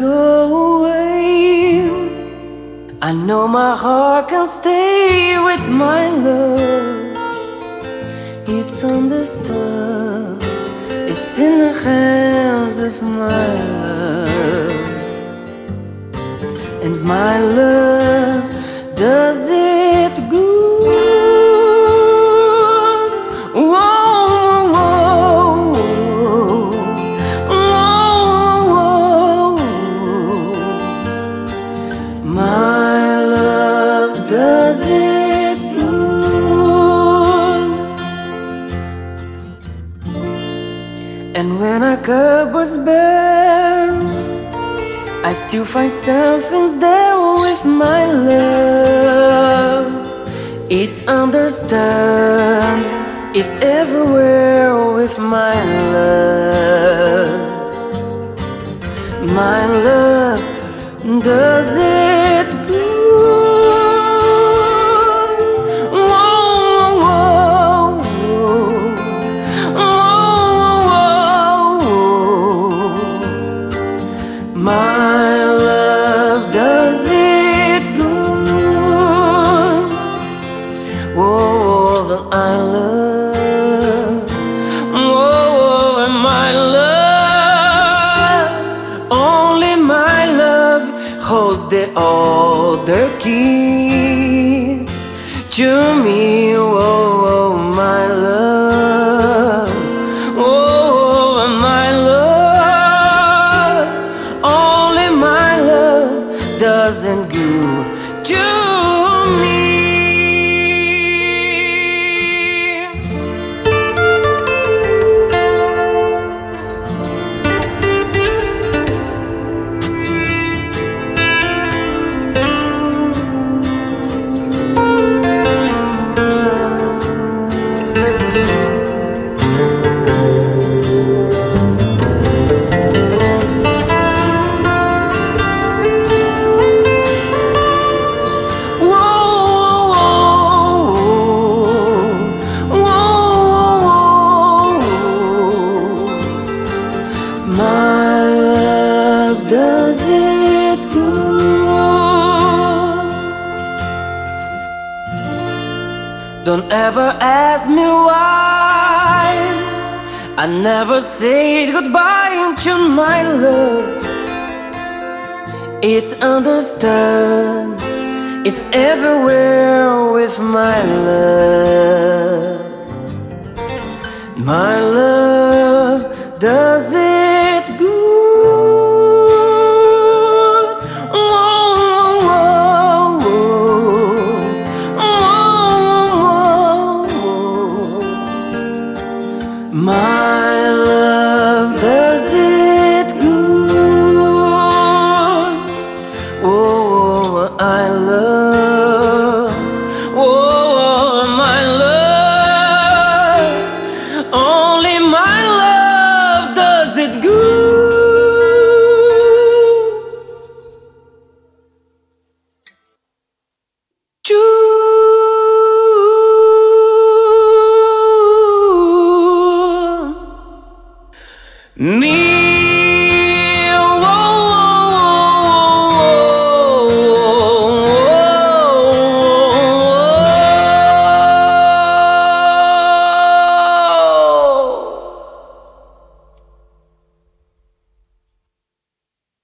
go away, I know my heart can stay with my love. It's understood, it's in the hands of my love. And my love does it My love does it good. And when our cupboard's bare, I still find something's there with my love. It's understand, it's everywhere with my love. My love does the other key to me. Does it good. Don't ever ask me why. I never said goodbye to my love. It's understood. It's everywhere with my love. My love does it True. Me.